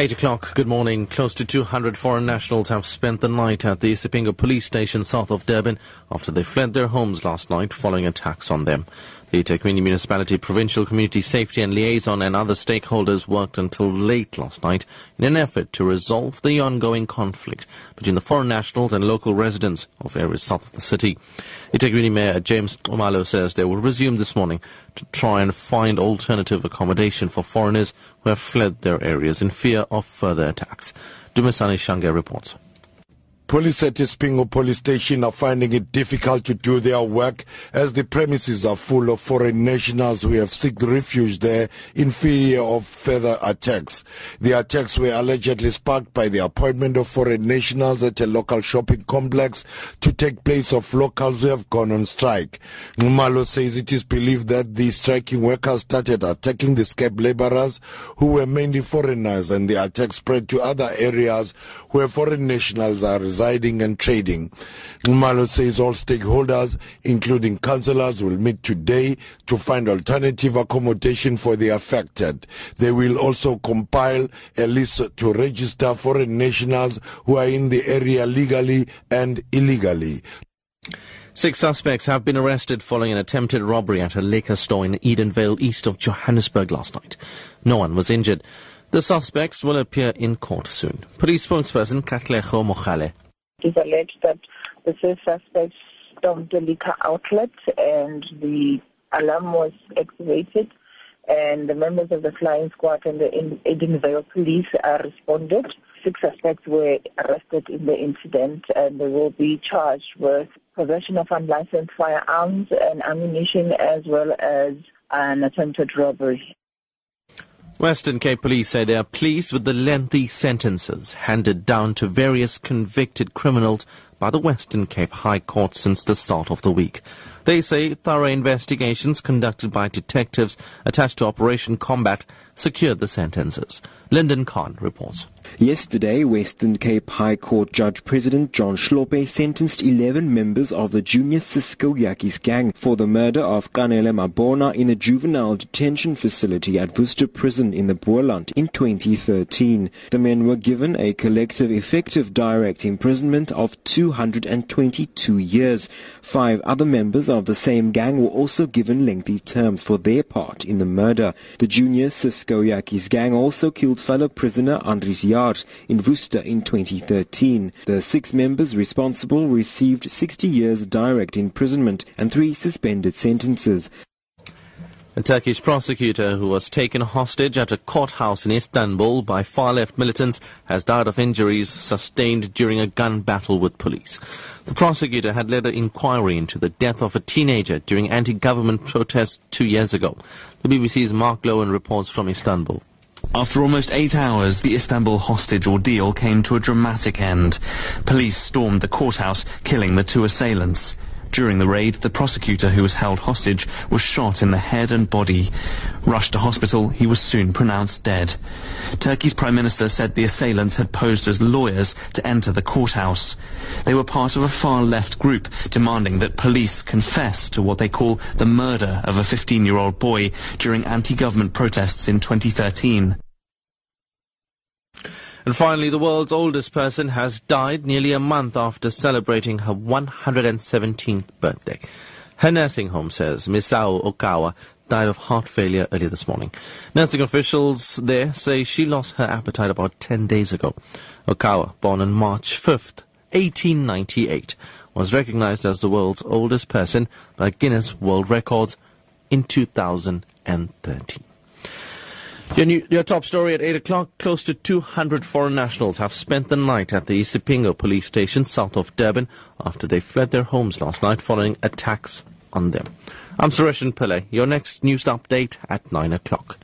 8 o'clock, good morning. Close to 200 foreign nationals have spent the night at the Isipingo police station south of Durban after they fled their homes last night following attacks on them. The eThekwini Municipality Provincial Community Safety and Liaison and other stakeholders worked until late last night in an effort to resolve the ongoing conflict between the foreign nationals and local residents of areas south of the city. eThekwini Mayor James Nxumalo says they will resume this morning to try and find alternative accommodation for foreigners who have fled their areas in fear of further attacks. Dumisani Shange reports. Police at Isipingo police station are finding it difficult to do their work as the premises are full of foreign nationals who have sought refuge there in fear of further attacks. The attacks were allegedly sparked by the appointment of foreign nationals at a local shopping complex to take place of locals who have gone on strike. Nxumalo says it is believed that the striking workers started attacking the scab laborers who were mainly foreigners and the attack spread to other areas where foreign nationals are residing residing and trading. Nxumalo says all stakeholders, including councillors, will meet today to find alternative accommodation for the affected. They will also compile a list to register foreign nationals who are in the area legally and illegally. Six suspects have been arrested following an attempted robbery at a liquor store in Edenvale, east of Johannesburg last night. No one was injured. The suspects will appear in court soon. Police spokesperson Katleho Mochale it is alleged that the first suspect stormed the liquor outlet and the alarm was activated and the members of the flying squad and the Edenvale police are responded. Six suspects were arrested in the incident and they will be charged with possession of unlicensed firearms and ammunition as well as an attempted robbery. Western Cape Police say they are pleased with the lengthy sentences handed down to various convicted criminals by the Western Cape High Court since the start of the week. They say thorough investigations conducted by detectives attached to Operation Combat secured the sentences. Lyndon Khan reports. Yesterday, Western Cape High Court Judge President John Hlophe sentenced 11 members of the Junior Cisco Yakkies gang for the murder of Kanele Mabona in a juvenile detention facility at Worcester Prison in the Boland in 2013. The men were given a collective effective direct imprisonment of 222 years. Five other members of the same gang were also given lengthy terms for their part in the murder. The Junior Cisco Yakkies gang also killed fellow prisoner Andries Yar in Worcester in 2013. The six members responsible received 60 years direct imprisonment and three suspended sentences. A Turkish prosecutor who was taken hostage at a courthouse in Istanbul by far-left militants has died of injuries sustained during a gun battle with police. The prosecutor had led an inquiry into the death of a teenager during anti-government protests two years ago. The BBC's Mark Lowen reports from Istanbul. After almost eight hours, the Istanbul hostage ordeal came to a dramatic end. Police stormed the courthouse, killing the two assailants. During the raid, the prosecutor who was held hostage was shot in the head and body. Rushed to hospital, he was soon pronounced dead. Turkey's prime minister said the assailants had posed as lawyers to enter the courthouse. They were part of a far-left group demanding that police confess to what they call the murder of a 15-year-old boy during anti-government protests in 2013. And finally, the world's oldest person has died nearly a month after celebrating her 117th birthday. Her nursing home says Misao Okawa died of heart failure earlier this morning. Nursing officials there say she lost her appetite about 10 days ago. Okawa, born on March 5th, 1898, was recognized as the world's oldest person by Guinness World Records in 2013. Your, new, your top story at 8 o'clock. Close to 200 foreign nationals have spent the night at the Isipingo police station south of Durban after they fled their homes last night following attacks on them. I'm Sareshen Pillay. Your next news update at 9 o'clock.